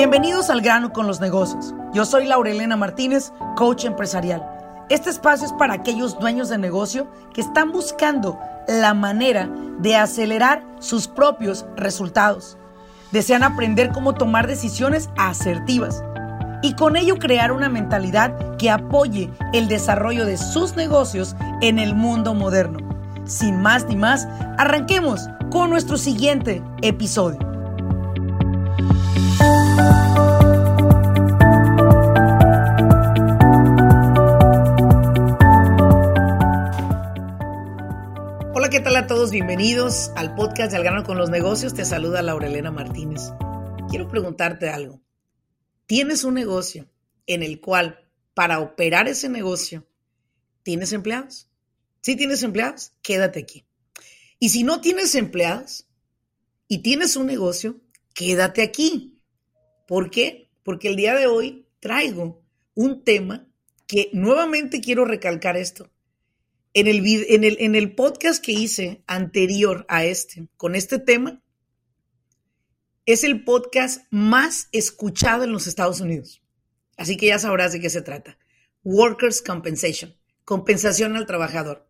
Bienvenidos al grano con los negocios. Yo soy Laurelena Martínez, coach empresarial. Este espacio es para aquellos dueños de negocio que están buscando la manera de acelerar sus propios resultados. Desean aprender cómo tomar decisiones asertivas y con ello crear una mentalidad que apoye el desarrollo de sus negocios en el mundo moderno. Sin más ni más, arranquemos con nuestro siguiente episodio. Tal a todos? Bienvenidos al podcast de Al grano con los negocios. Te saluda Laurelena Martínez. Quiero preguntarte algo. ¿Tienes un negocio en el cual para operar ese negocio tienes empleados? Si tienes empleados, quédate aquí. Y si no tienes empleados y tienes un negocio, quédate aquí. ¿Por qué? Porque el día de hoy traigo un tema que nuevamente quiero recalcar esto. En el, en el, en el podcast que hice anterior a este, con este tema, es el podcast más escuchado en los Estados Unidos. Así que ya sabrás de qué se trata. Workers' Compensation, compensación al trabajador.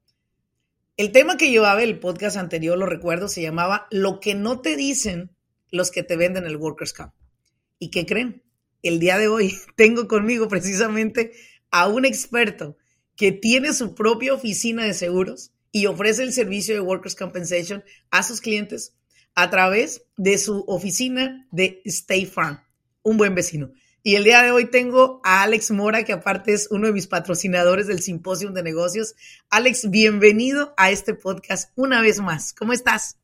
El tema que llevaba el podcast anterior, lo recuerdo, se llamaba Lo que no te dicen los que te venden el Workers' Comp. ¿Y qué creen? El día de hoy tengo conmigo precisamente a un experto que tiene su propia oficina de seguros y ofrece el servicio de Workers' Compensation a sus clientes a través de su oficina de State Farm, un buen vecino. Y el día de hoy tengo a Alex Mora, que aparte es uno de mis patrocinadores del Simposio de Negocios. Alex, bienvenido a este podcast una vez más. ¿Cómo estás?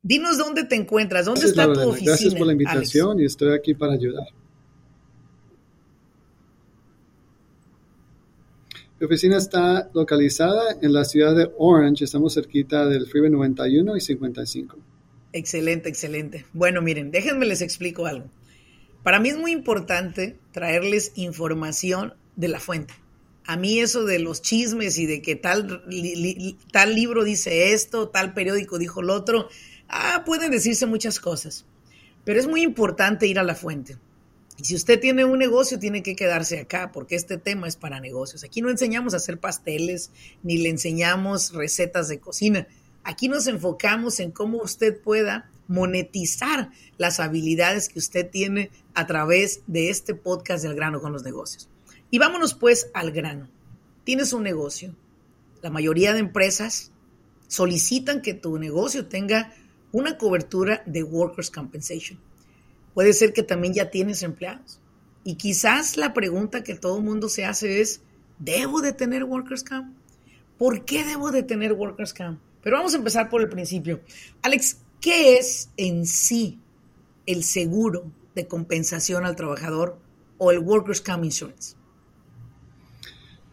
Dinos dónde te encuentras, dónde está tu oficina. Gracias por la invitación y estoy aquí para ayudar. Mi oficina está localizada en la ciudad de Orange, estamos cerquita del Freeway 91 y 55. Excelente, excelente. Bueno, miren, déjenme les explico algo. Para mí es muy importante traerles información de la fuente. A mí eso de los chismes y de que tal, tal libro dice esto, tal periódico dijo lo otro, ah, pueden decirse muchas cosas. Pero es muy importante ir a la fuente. Y si usted tiene un negocio, tiene que quedarse acá, porque este tema es para negocios. Aquí no enseñamos a hacer pasteles, ni le enseñamos recetas de cocina. Aquí nos enfocamos en cómo usted pueda monetizar las habilidades que usted tiene a través de este podcast del grano con los negocios. Y vámonos pues al grano. Tienes un negocio. La mayoría de empresas solicitan que tu negocio tenga una cobertura de Workers' Compensation. Puede ser que también ya tienes empleados. Y quizás la pregunta que todo el mundo se hace es, ¿debo de tener Workers Camp? ¿Por qué debo de tener Workers Camp? Pero vamos a empezar por el principio. Alex, ¿qué es en sí el seguro de compensación al trabajador o el Workers Camp Insurance?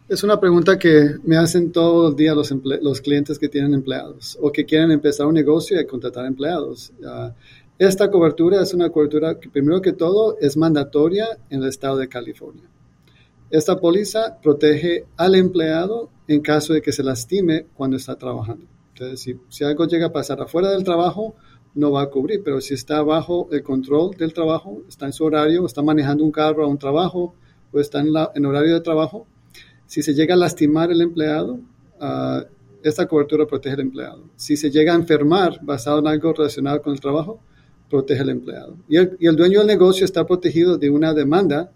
Es una pregunta que me hacen todos los días los, clientes que tienen empleados o que quieren empezar un negocio y contratar empleados. Uh, esta cobertura es una cobertura que primero que todo es mandatoria en el estado de California. Esta póliza protege al empleado en caso de que se lastime cuando está trabajando. Entonces, si, algo llega a pasar afuera del trabajo, no va a cubrir, pero si está bajo el control del trabajo, está en su horario, está manejando un carro a un trabajo o está en, horario de trabajo, si se llega a lastimar el empleado, uh, esta cobertura protege al empleado. Si se llega a enfermar basado en algo relacionado con el trabajo, protege al empleado. Y el, dueño del negocio está protegido de una demanda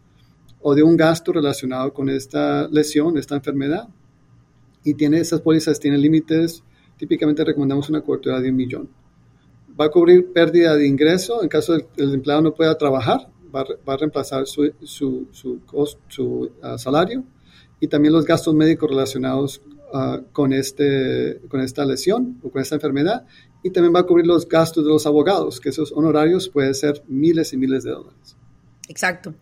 o de un gasto relacionado con esta lesión, esta enfermedad. Y tiene esas pólizas, tienen límites, típicamente recomendamos una cobertura de un millón. Va a cubrir pérdida de ingreso en caso de que el empleado no pueda trabajar, va, a reemplazar su, su, su, ah, salario y también los gastos médicos relacionados ah, con, este, con esta lesión o con esta enfermedad y también va a cubrir los gastos de los abogados, que esos honorarios pueden ser miles y miles de dólares. Exacto.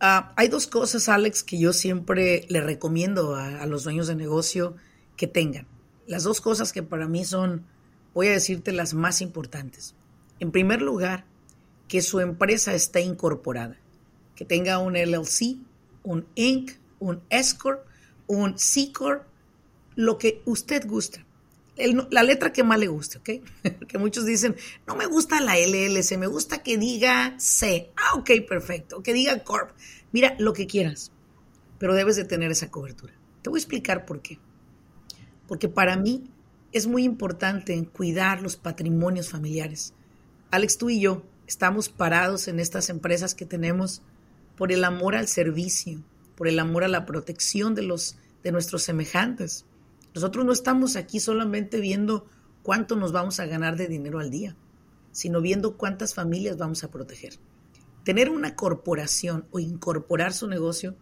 Ah, hay dos cosas, Alex, que yo siempre le recomiendo a, los dueños de negocio que tengan. Las dos cosas que para mí son, voy a decirte, las más importantes. En primer lugar, que su empresa esté incorporada, que tenga un LLC, un Inc., un S Corp, un C Corp, lo que usted gusta la letra que más le guste, ¿ok? que muchos dicen, no me gusta la LLC, me gusta que diga C. Ah, ok, perfecto. Que diga Corp. Mira, lo que quieras, pero debes de tener esa cobertura. Te voy a explicar por qué. Porque para mí es muy importante cuidar los patrimonios familiares. Alex, tú y yo estamos parados en estas empresas que tenemos por el amor al servicio, por el amor a la protección de los de nuestros semejantes. Nosotros no estamos aquí solamente viendo cuánto nos vamos a ganar de dinero al día, sino viendo cuántas familias vamos a proteger. Tener una corporación o incorporar su negocio,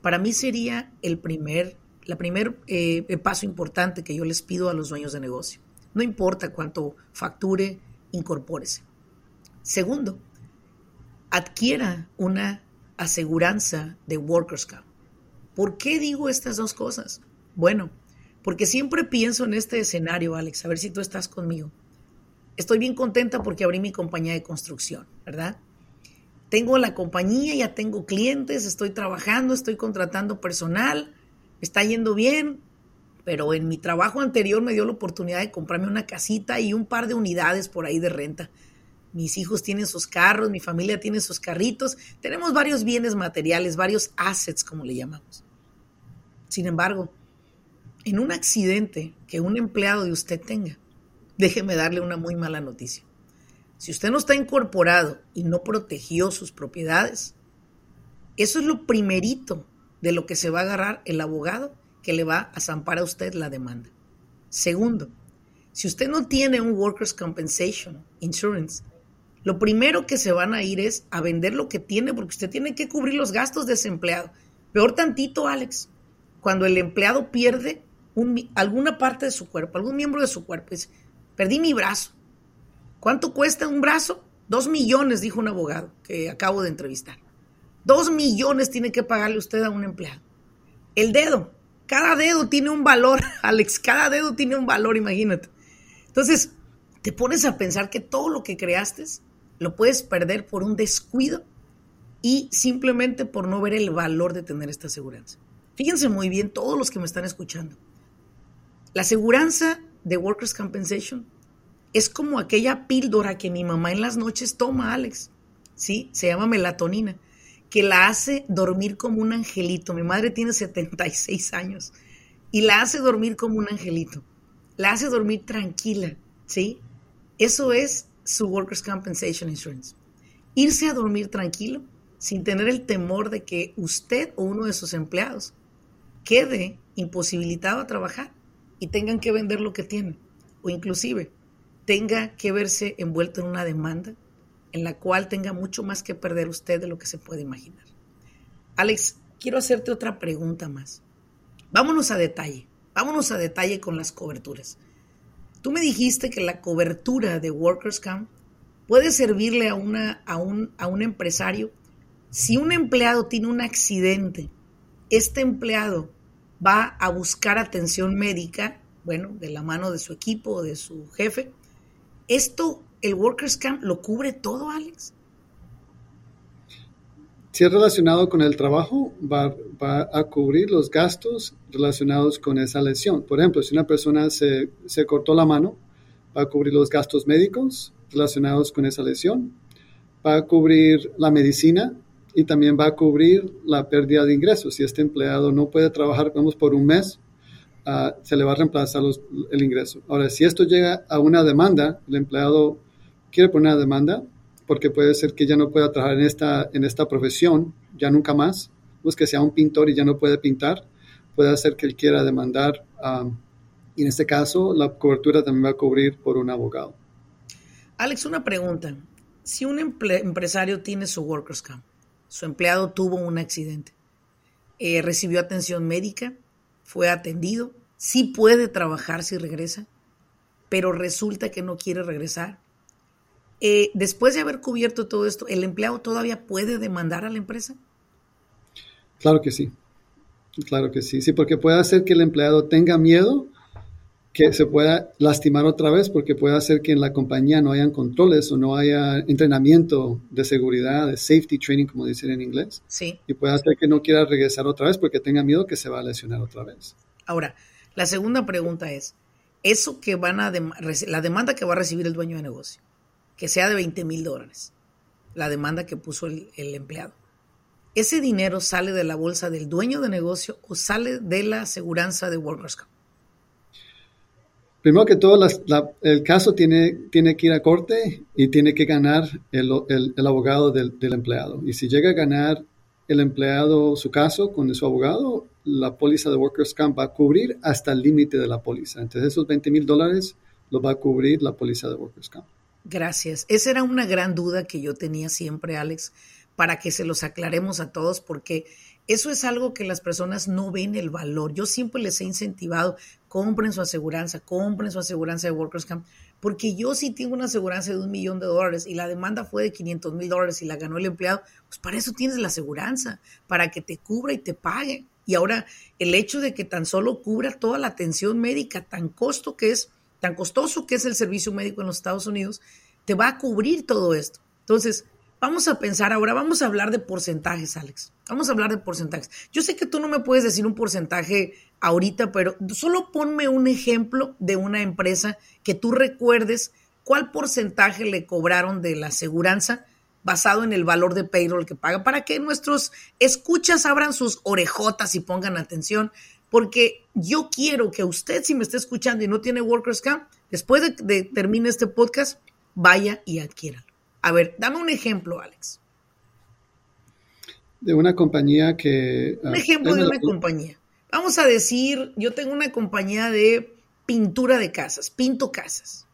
para mí sería el primer, la primer eh, paso importante que yo les pido a los dueños de negocio. No importa cuánto facture, incorpórese. Segundo, adquiera una aseguranza de Workers' Comp. ¿Por qué digo estas dos cosas? Bueno, porque siempre pienso en este escenario, Alex, a ver si tú estás conmigo. Estoy bien contenta porque abrí mi compañía de construcción, ¿verdad? Tengo la compañía, ya tengo clientes, estoy trabajando, estoy contratando personal, está yendo bien, pero en mi trabajo anterior me dio la oportunidad de comprarme una casita y un par de unidades por ahí de renta. Mis hijos tienen sus carros, mi familia tiene sus carritos, tenemos varios bienes materiales, varios assets, como le llamamos. Sin embargo, en un accidente que un empleado de usted tenga, déjeme darle una muy mala noticia. Si usted no está incorporado y no protegió sus propiedades, eso es lo primerito de lo que se va a agarrar el abogado que le va a zampar a usted la demanda. Segundo, si usted no tiene un Workers' Compensation Insurance, lo primero que se van a ir es a vender lo que tiene porque usted tiene que cubrir los gastos de ese empleado. Peor tantito, Alex, cuando el empleado pierde alguna parte de su cuerpo, algún miembro de su cuerpo. Perdí mi brazo. ¿Cuánto cuesta un brazo? Dos millones, dijo un abogado que acabo de entrevistar. Dos millones tiene que pagarle usted a un empleado. El dedo, cada dedo tiene un valor, Alex, cada dedo tiene un valor, imagínate. Entonces, te pones a pensar que todo lo que creaste lo puedes perder por un descuido y simplemente por no ver el valor de tener esta aseguranza. Fíjense muy bien todos los que me están escuchando. La aseguranza de Workers' Compensation es como aquella píldora que mi mamá en las noches toma, Alex. Sí, se llama melatonina, que la hace dormir como un angelito. Mi madre tiene 76 años y la hace dormir como un angelito. La hace dormir tranquila, ¿sí? Eso es su Workers' Compensation Insurance. Irse a dormir tranquilo sin tener el temor de que usted o uno de sus empleados quede imposibilitado a trabajar y tengan que vender lo que tienen, o inclusive tenga que verse envuelto en una demanda en la cual tenga mucho más que perder usted de lo que se puede imaginar. Alex, quiero hacerte otra pregunta más. Vámonos a detalle, vámonos a detalle con las coberturas. Tú me dijiste que la cobertura de Workers Camp puede servirle a, una, a, un, a un empresario si un empleado tiene un accidente. Este empleado va a buscar atención médica, bueno, de la mano de su equipo de su jefe. ¿Esto, el Workers Camp, lo cubre todo, Alex? Si es relacionado con el trabajo, va, a cubrir los gastos relacionados con esa lesión. Por ejemplo, si una persona se, se cortó la mano, va a cubrir los gastos médicos relacionados con esa lesión, va a cubrir la medicina y también va a cubrir la pérdida de ingresos. Si este empleado no puede trabajar, vamos, por un mes, uh, se le va a reemplazar el ingreso. Ahora, si esto llega a una demanda, el empleado quiere poner una demanda, porque puede ser que ya no pueda trabajar en esta, en esta profesión, ya nunca más, pues que sea un pintor y ya no puede pintar, puede hacer que él quiera demandar, um, y en este caso la cobertura también va a cubrir por un abogado. Alex, una pregunta. Si un empresario tiene su Workers' Camp, su empleado tuvo un accidente. Eh, recibió atención médica, fue atendido, sí puede trabajar si regresa, pero resulta que no quiere regresar. Eh, después de haber cubierto todo esto, ¿el empleado todavía puede demandar a la empresa? Claro que sí, claro que sí, sí, porque puede hacer que el empleado tenga miedo que se pueda lastimar otra vez porque puede hacer que en la compañía no hayan controles o no haya entrenamiento de seguridad, de safety training, como dicen en inglés. Sí. Y puede hacer que no quiera regresar otra vez porque tenga miedo que se va a lesionar otra vez. Ahora, la segunda pregunta es, eso que van a, la demanda que va a recibir el dueño de negocio, que sea de 20 mil dólares, la demanda que puso el, el empleado. ¿Ese dinero sale de la bolsa del dueño de negocio o sale de la aseguranza de Workers' Comp? Primero que todo, el caso tiene, tiene que ir a corte y tiene que ganar el, el, abogado del, del, empleado. Y si llega a ganar el empleado su caso con su abogado, la póliza de Workers' Comp va a cubrir hasta el límite de la póliza. Entonces, esos 20 mil dólares lo va a cubrir la póliza de Workers' Comp. Gracias. Esa era una gran duda que yo tenía siempre, Alex, para que se los aclaremos a todos, porque eso es algo que las personas no ven el valor. Yo siempre les he incentivado, compren su aseguranza, compren su aseguranza de Workers Camp, porque yo sí tengo una aseguranza de un millón de dólares y la demanda fue de 500 mil dólares y la ganó el empleado, pues para eso tienes la aseguranza, para que te cubra y te pague. Y ahora el hecho de que tan solo cubra toda la atención médica, tan costo que es, tan costoso que es el servicio médico en los Estados Unidos, te va a cubrir todo esto. Entonces, Vamos a pensar ahora, vamos a hablar de porcentajes, Alex. Vamos a hablar de porcentajes. Yo sé que tú no me puedes decir un porcentaje ahorita, pero solo ponme un ejemplo de una empresa que tú recuerdes cuál porcentaje le cobraron de la aseguranza basado en el valor de payroll que paga, para que nuestros escuchas abran sus orejotas y pongan atención, porque yo quiero que usted, si me está escuchando y no tiene Workers Camp, después de, que termine este podcast, vaya y adquiéralo. A ver, dame un ejemplo, Alex. De una compañía que... Un ah, ejemplo de una compañía. Vamos a decir, yo tengo una compañía de pintura de casas, pinto casas.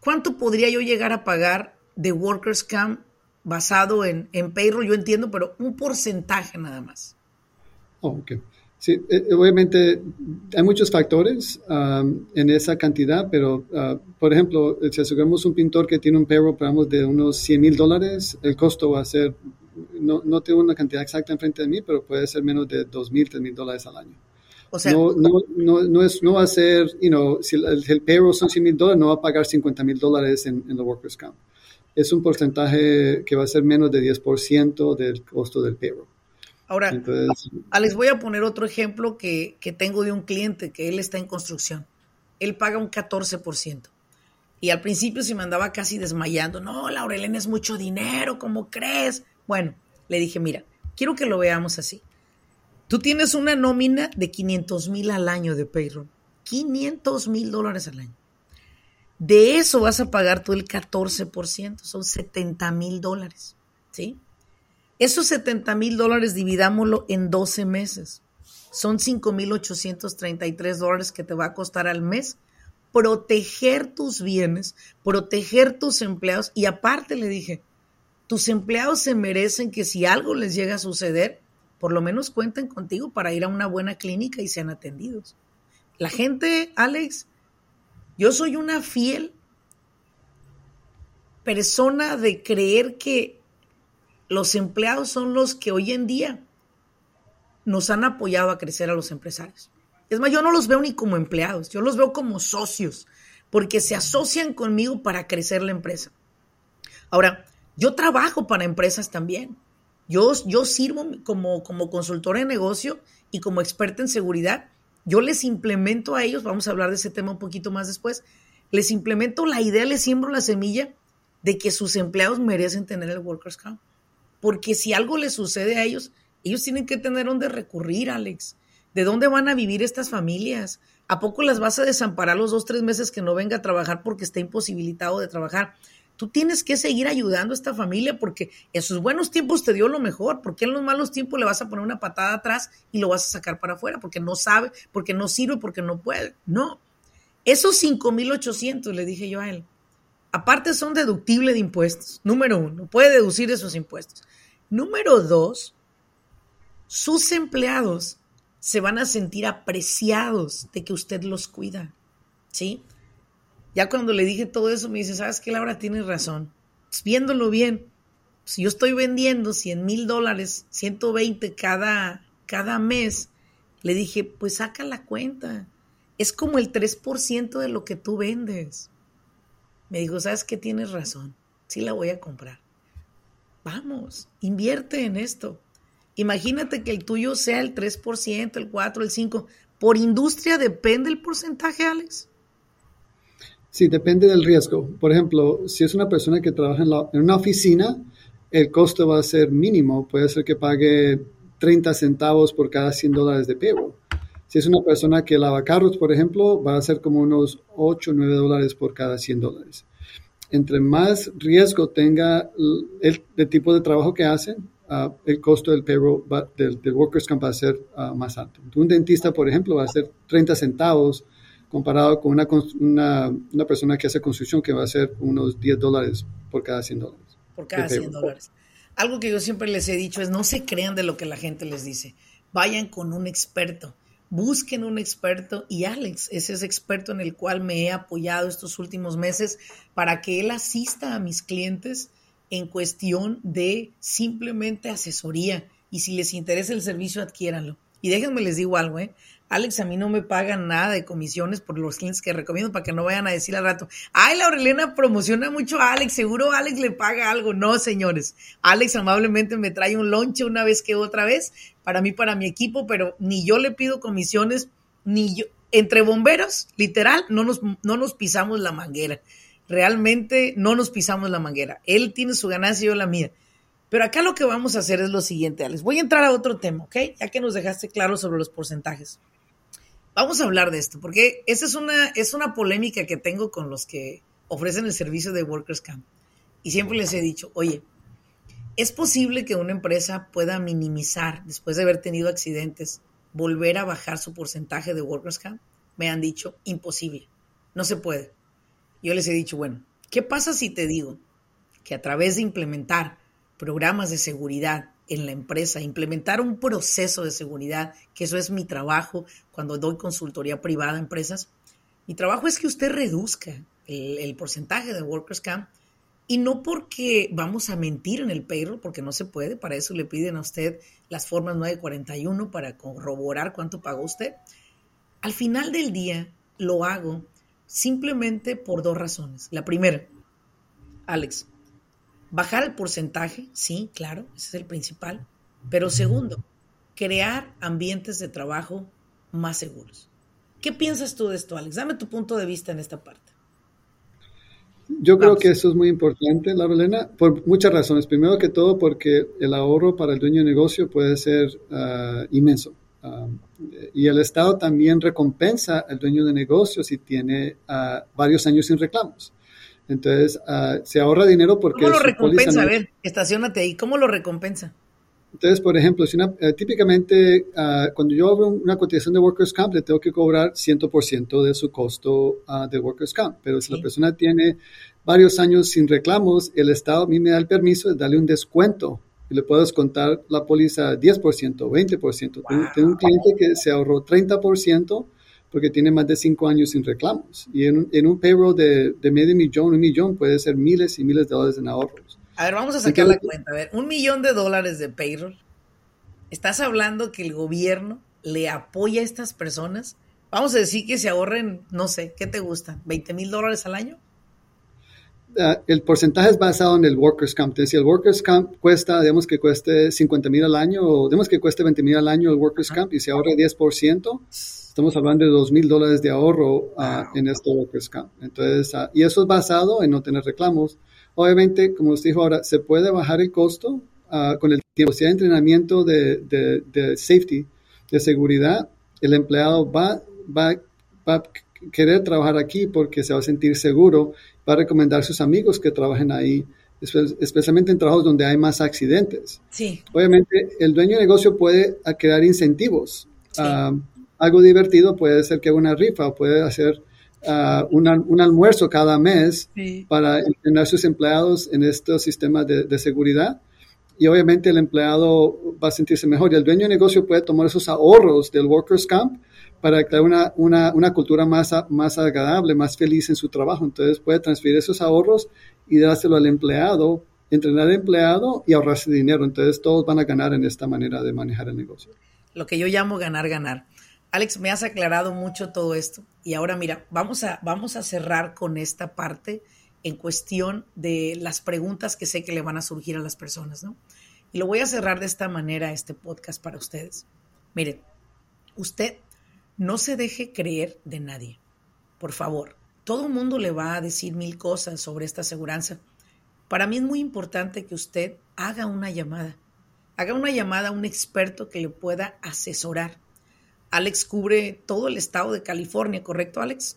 ¿Cuánto podría yo llegar a pagar de Workers Camp basado en, en payroll? Yo entiendo, pero un porcentaje nada más. Oh, ok. Sí, eh, eh, obviamente hay muchos factores um, en esa cantidad, pero uh, por ejemplo, si aseguramos un pintor que tiene un payroll, de unos 100 mil dólares, el costo va a ser, no, no tengo una cantidad exacta enfrente de mí, pero puede ser menos de 2 mil, 3 mil dólares al año. O sea, no, no, no, no, es, no va a ser, you know, si el, payroll son 100 mil dólares, no va a pagar 50 mil dólares en, en el Workers' Comp. Es un porcentaje que va a ser menos de 10% del costo del payroll. Ahora, les voy a poner otro ejemplo que, tengo de un cliente que él está en construcción. Él paga un 14%. Y al principio se me andaba casi desmayando. No, Laurelena es mucho dinero, ¿cómo crees? Bueno, le dije, mira, quiero que lo veamos así. Tú tienes una nómina de 500 mil al año de payroll. 500 mil dólares al año. De eso vas a pagar tú el 14%, son 70 mil dólares. ¿Sí? Esos 70 mil dólares dividámoslo en 12 meses. Son 5.833 dólares que te va a costar al mes proteger tus bienes, proteger tus empleados. Y aparte le dije, tus empleados se merecen que si algo les llega a suceder, por lo menos cuenten contigo para ir a una buena clínica y sean atendidos. La gente, Alex, yo soy una fiel persona de creer que los empleados son los que hoy en día nos han apoyado a crecer a los empresarios. Es más, yo no los veo ni como empleados, yo los veo como socios, porque se asocian conmigo para crecer la empresa. Ahora, yo trabajo para empresas también. Yo, yo sirvo como, como consultora de negocio y como experta en seguridad. Yo les implemento a ellos, vamos a hablar de ese tema un poquito más después, les implemento la idea, les siembro la semilla de que sus empleados merecen tener el Workers' Comp porque si algo les sucede a ellos, ellos tienen que tener dónde recurrir, Alex. ¿De dónde van a vivir estas familias? ¿A poco las vas a desamparar los dos, tres meses que no venga a trabajar porque está imposibilitado de trabajar? Tú tienes que seguir ayudando a esta familia porque en sus buenos tiempos te dio lo mejor, porque en los malos tiempos le vas a poner una patada atrás y lo vas a sacar para afuera porque no sabe, porque no sirve, porque no puede. No. Esos 5,800, le dije yo a él, aparte son deductibles de impuestos. Número uno, puede deducir esos impuestos. Número dos, sus empleados se van a sentir apreciados de que usted los cuida. ¿Sí? Ya cuando le dije todo eso, me dice, ¿sabes qué, Laura? Tienes razón. Pues, viéndolo bien, si yo estoy vendiendo 100 mil dólares, 120 cada, cada mes, le dije, pues saca la cuenta. Es como el 3% de lo que tú vendes. Me dijo, ¿sabes qué? Tienes razón. Sí la voy a comprar. Vamos, invierte en esto. Imagínate que el tuyo sea el 3%, el 4%, el 5%. ¿Por industria depende el porcentaje, Alex? Sí, depende del riesgo. Por ejemplo, si es una persona que trabaja en, una oficina, el costo va a ser mínimo. Puede ser que pague 30 centavos por cada 100 dólares de payroll. Si es una persona que lava carros, por ejemplo, va a ser como unos 8 o 9 dólares por cada 100 dólares. Entre más riesgo tenga el, tipo de trabajo que hacen, uh, el costo del payroll del, workers comp va a ser uh, más alto. Un dentista, por ejemplo, va a ser 30 centavos comparado con una, una, una, persona que hace construcción que va a ser unos 10 dólares por cada 100 dólares. Por cada 100 dólares. Algo que yo siempre les he dicho es no se crean de lo que la gente les dice. Vayan con un experto. Busquen un experto y Alex es ese experto en el cual me he apoyado estos últimos meses para que él asista a mis clientes en cuestión de simplemente asesoría. Y si les interesa el servicio, adquiéranlo. Y déjenme les digo algo, ¿eh? Alex, a mí no me pagan nada de comisiones por los clientes que recomiendo para que no vayan a decir al rato, ay, la promociona mucho a Alex, seguro Alex le paga algo. No, señores, Alex amablemente me trae un lonche una vez que otra vez, para mí, para mi equipo, pero ni yo le pido comisiones, ni yo, entre bomberos, literal, no nos, no nos pisamos la manguera. Realmente no nos pisamos la manguera. Él tiene su ganancia y yo la mía. Pero acá lo que vamos a hacer es lo siguiente, Alex. Voy a entrar a otro tema, ¿ok? Ya que nos dejaste claro sobre los porcentajes. Vamos a hablar de esto, porque esa es una, es una polémica que tengo con los que ofrecen el servicio de Workers Camp. Y siempre les he dicho, oye, ¿es posible que una empresa pueda minimizar, después de haber tenido accidentes, volver a bajar su porcentaje de Workers Camp? Me han dicho, imposible, no se puede. Yo les he dicho, bueno, ¿qué pasa si te digo que a través de implementar programas de seguridad en la empresa, implementar un proceso de seguridad, que eso es mi trabajo cuando doy consultoría privada a empresas. Mi trabajo es que usted reduzca el, porcentaje de Workers Camp y no porque vamos a mentir en el payroll, porque no se puede, para eso le piden a usted las formas 941 para corroborar cuánto pagó usted. Al final del día lo hago simplemente por dos razones. La primera, Alex, Bajar el porcentaje, sí, claro, ese es el principal. Pero segundo, crear ambientes de trabajo más seguros. ¿Qué piensas tú de esto, Alex? Dame tu punto de vista en esta parte. Yo creo que eso es muy importante, Laura por muchas razones. Primero que todo, porque el ahorro para el dueño de negocio puede ser ah, inmenso. Ah, y el Estado también recompensa al dueño de negocio si tiene ah, varios años sin reclamos. Entonces, uh, se ahorra dinero porque... ¿Cómo lo recompensa? A ver, estacionate ahí. ¿Cómo lo recompensa? Entonces, por ejemplo, si una, eh, típicamente uh, cuando yo hago una cotización de Workers' Comp, le tengo que cobrar 100% de su costo uh, de Workers' Comp. Pero si la persona tiene varios años sin reclamos, el Estado a mí me da el permiso de darle un descuento y le puedo descontar la póliza 10%, 20%. Tengo un cliente que se ahorró 30% porque tiene más de cinco años sin reclamos. Y en, en un payroll de, de, medio millón, un millón, puede ser miles y miles de dólares en ahorros. A ver, vamos a sacar la cuenta. A ver, un millón de dólares de payroll. ¿Estás hablando que el gobierno le apoya a estas personas? Vamos a decir que se ahorren, no sé, ¿qué te gusta? ¿20 mil dólares al año? Uh, el porcentaje es basado en el Workers' Comp. Si el Workers' Comp cuesta, digamos que cueste 50 mil al año, o digamos que cueste 20 mil al año el Workers' Comp y se ahorre 10%, Estamos hablando de dos mil dólares de ahorro uh, en este Workers Camp. Entonces, uh, y eso es basado en no tener reclamos. Obviamente, como usted dijo ahora, se puede bajar el costo uh, con el tiempo. Si hay entrenamiento de, de, de, safety, de seguridad, el empleado va, va, va a querer trabajar aquí porque se va a sentir seguro, va a recomendar a sus amigos que trabajen ahí especialmente en trabajos donde hay más accidentes. Sí. Obviamente, el dueño de negocio puede crear incentivos. Sí algo divertido, puede ser que una rifa o puede hacer uh, un almuerzo cada mes para entrenar a sus empleados en estos sistemas de, seguridad. Y obviamente el empleado va a sentirse mejor y el dueño de negocio puede tomar esos ahorros del Workers' Camp para crear una, una, una, cultura más, más agradable, más feliz en su trabajo. Entonces puede transferir esos ahorros y dárselo al empleado, entrenar al empleado y ahorrarse dinero. Entonces todos van a ganar en esta manera de manejar el negocio. Lo que yo llamo ganar, ganar. Alex, me has aclarado mucho todo esto. Y ahora mira, vamos a, vamos a cerrar con esta parte en cuestión de las preguntas que sé que le van a surgir a las personas, ¿no? Y lo voy a cerrar de esta manera, este podcast para ustedes. Miren, usted no se deje creer de nadie. Por favor, todo el mundo le va a decir mil cosas sobre esta aseguranza. Para mí es muy importante que usted haga una llamada. Haga una llamada a un experto que le pueda asesorar. Alex cubre todo el estado de California, ¿correcto, Alex?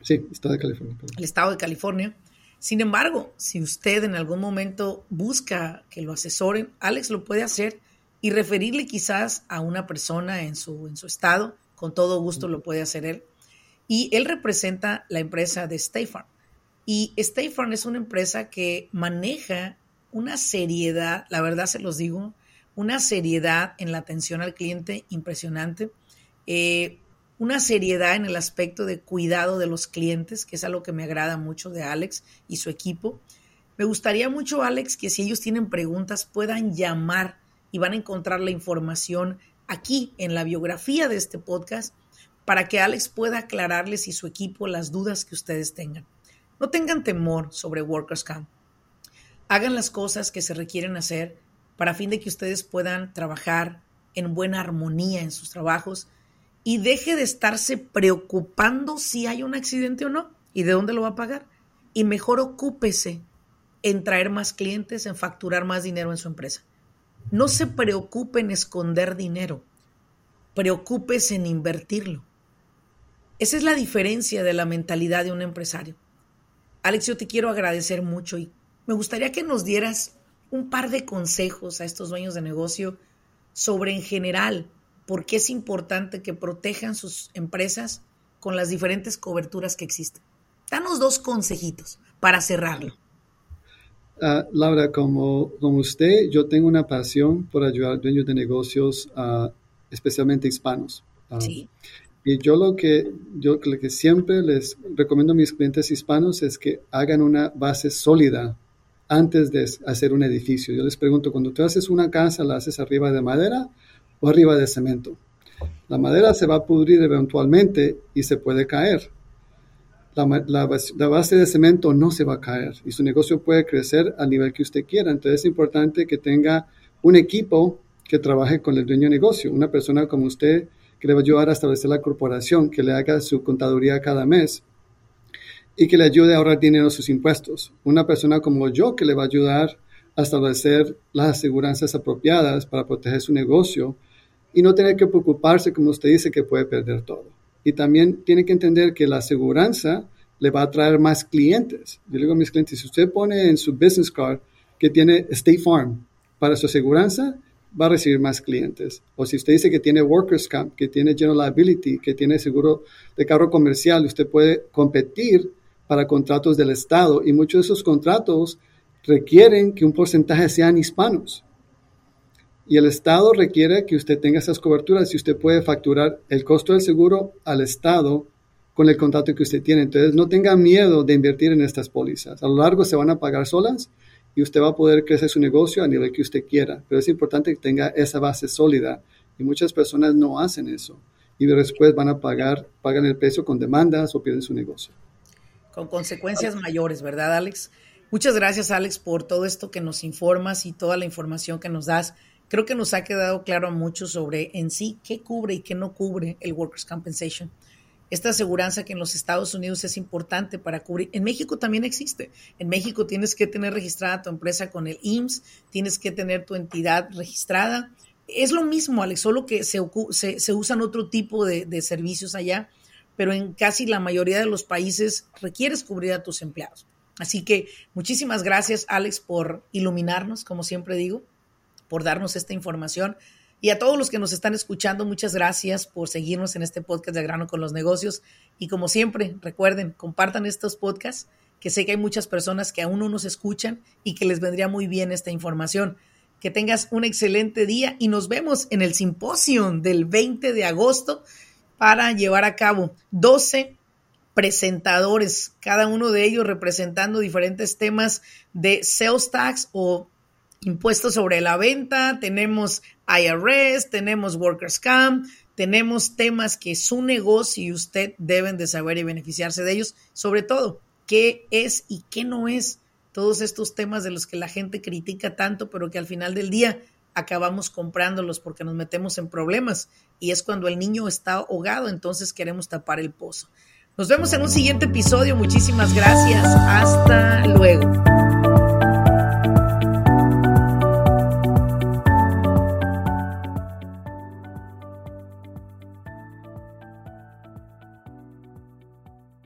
Sí, estado de California. El estado de California. Sin embargo, si usted en algún momento busca que lo asesoren, Alex lo puede hacer y referirle quizás a una persona en su, en su estado. Con todo gusto lo puede hacer él. Y él representa la empresa de State Farm. Y State Farm es una empresa que maneja una seriedad, la verdad se los digo, una seriedad en la atención al cliente impresionante. Eh, una seriedad en el aspecto de cuidado de los clientes, que es algo que me agrada mucho de Alex y su equipo. Me gustaría mucho, Alex, que si ellos tienen preguntas puedan llamar y van a encontrar la información aquí en la biografía de este podcast para que Alex pueda aclararles y su equipo las dudas que ustedes tengan. No tengan temor sobre Workers Camp. Hagan las cosas que se requieren hacer para fin de que ustedes puedan trabajar en buena armonía en sus trabajos y deje de estarse preocupando si hay un accidente o no y de dónde lo va a pagar. Y mejor ocúpese en traer más clientes, en facturar más dinero en su empresa. No se preocupe en esconder dinero, preocúpese en invertirlo. Esa es la diferencia de la mentalidad de un empresario. Alex, yo te quiero agradecer mucho y me gustaría que nos dieras un par de consejos a estos dueños de negocio sobre en general por qué es importante que protejan sus empresas con las diferentes coberturas que existen. Danos dos consejitos para cerrarlo. Uh, Laura, como, como usted, yo tengo una pasión por ayudar a dueños de negocios, uh, especialmente hispanos. Uh, sí. Y yo lo que, yo lo que siempre les recomiendo a mis clientes hispanos es que hagan una base sólida antes de hacer un edificio. Yo les pregunto, cuando tú haces una casa, ¿la haces arriba de madera o arriba de cemento. La madera se va a pudrir eventualmente y se puede caer. La, base de cemento no se va a caer y su negocio puede crecer al nivel que usted quiera. Entonces es importante que tenga un equipo que trabaje con el dueño de negocio, una persona como usted que le va a ayudar a establecer la corporación, que le haga su contaduría cada mes y que le ayude a ahorrar dinero en sus impuestos. Una persona como yo que le va a ayudar a establecer las aseguranzas apropiadas para proteger su negocio y no tener que preocuparse, como usted dice, que puede perder todo. Y también tiene que entender que la aseguranza le va a traer más clientes. Yo le digo a mis clientes, si usted pone en su business card que tiene State Farm para su aseguranza, va a recibir más clientes. O si usted dice que tiene Workers Camp, que tiene General Liability, que tiene seguro de carro comercial, usted puede competir para contratos del Estado y muchos de esos contratos requieren que un porcentaje sean hispanos y el Estado requiere que usted tenga esas coberturas y usted puede facturar el costo del seguro al Estado con el contrato que usted tiene. Entonces, no tenga miedo de invertir en estas pólizas. A lo largo se van a pagar solas y usted va a poder crecer su negocio a nivel que usted quiera. Pero es importante que tenga esa base sólida y muchas personas no hacen eso y después van a pagar, pagan el precio con demandas o pierden su negocio. Con consecuencias mayores, ¿verdad, Alex? Muchas gracias, Alex, por todo esto que nos informas y toda la información que nos das creo que nos ha quedado claro a muchos sobre en sí qué cubre y qué no cubre el Workers' Compensation. Esta aseguranza que en los Estados Unidos es importante para cubrir. En México también existe. En México tienes que tener registrada tu empresa con el IMSS, tienes que tener tu entidad registrada. Es lo mismo, Alex, solo que se, se, usan otro tipo de, de servicios allá, pero en casi la mayoría de los países requieres cubrir a tus empleados. Así que muchísimas gracias, Alex, por iluminarnos, como siempre digo por darnos esta información. Y a todos los que nos están escuchando, muchas gracias por seguirnos en este podcast de Grano con los Negocios. Y como siempre, recuerden, compartan estos podcasts, que sé que hay muchas personas que aún no nos escuchan y que les vendría muy bien esta información. Que tengas un excelente día y nos vemos en el simposio del 20 de agosto para llevar a cabo 12 presentadores, cada uno de ellos representando diferentes temas de sales tax o impuestos sobre la venta, tenemos IRS, tenemos Workers Camp, tenemos temas que su negocio y usted deben de saber y beneficiarse de ellos, sobre todo qué es y qué no es todos estos temas de los que la gente critica tanto, pero que al final del día acabamos comprándolos porque nos metemos en problemas y es cuando el niño está ahogado, entonces queremos tapar el pozo. Nos vemos en un siguiente episodio. Muchísimas gracias. Hasta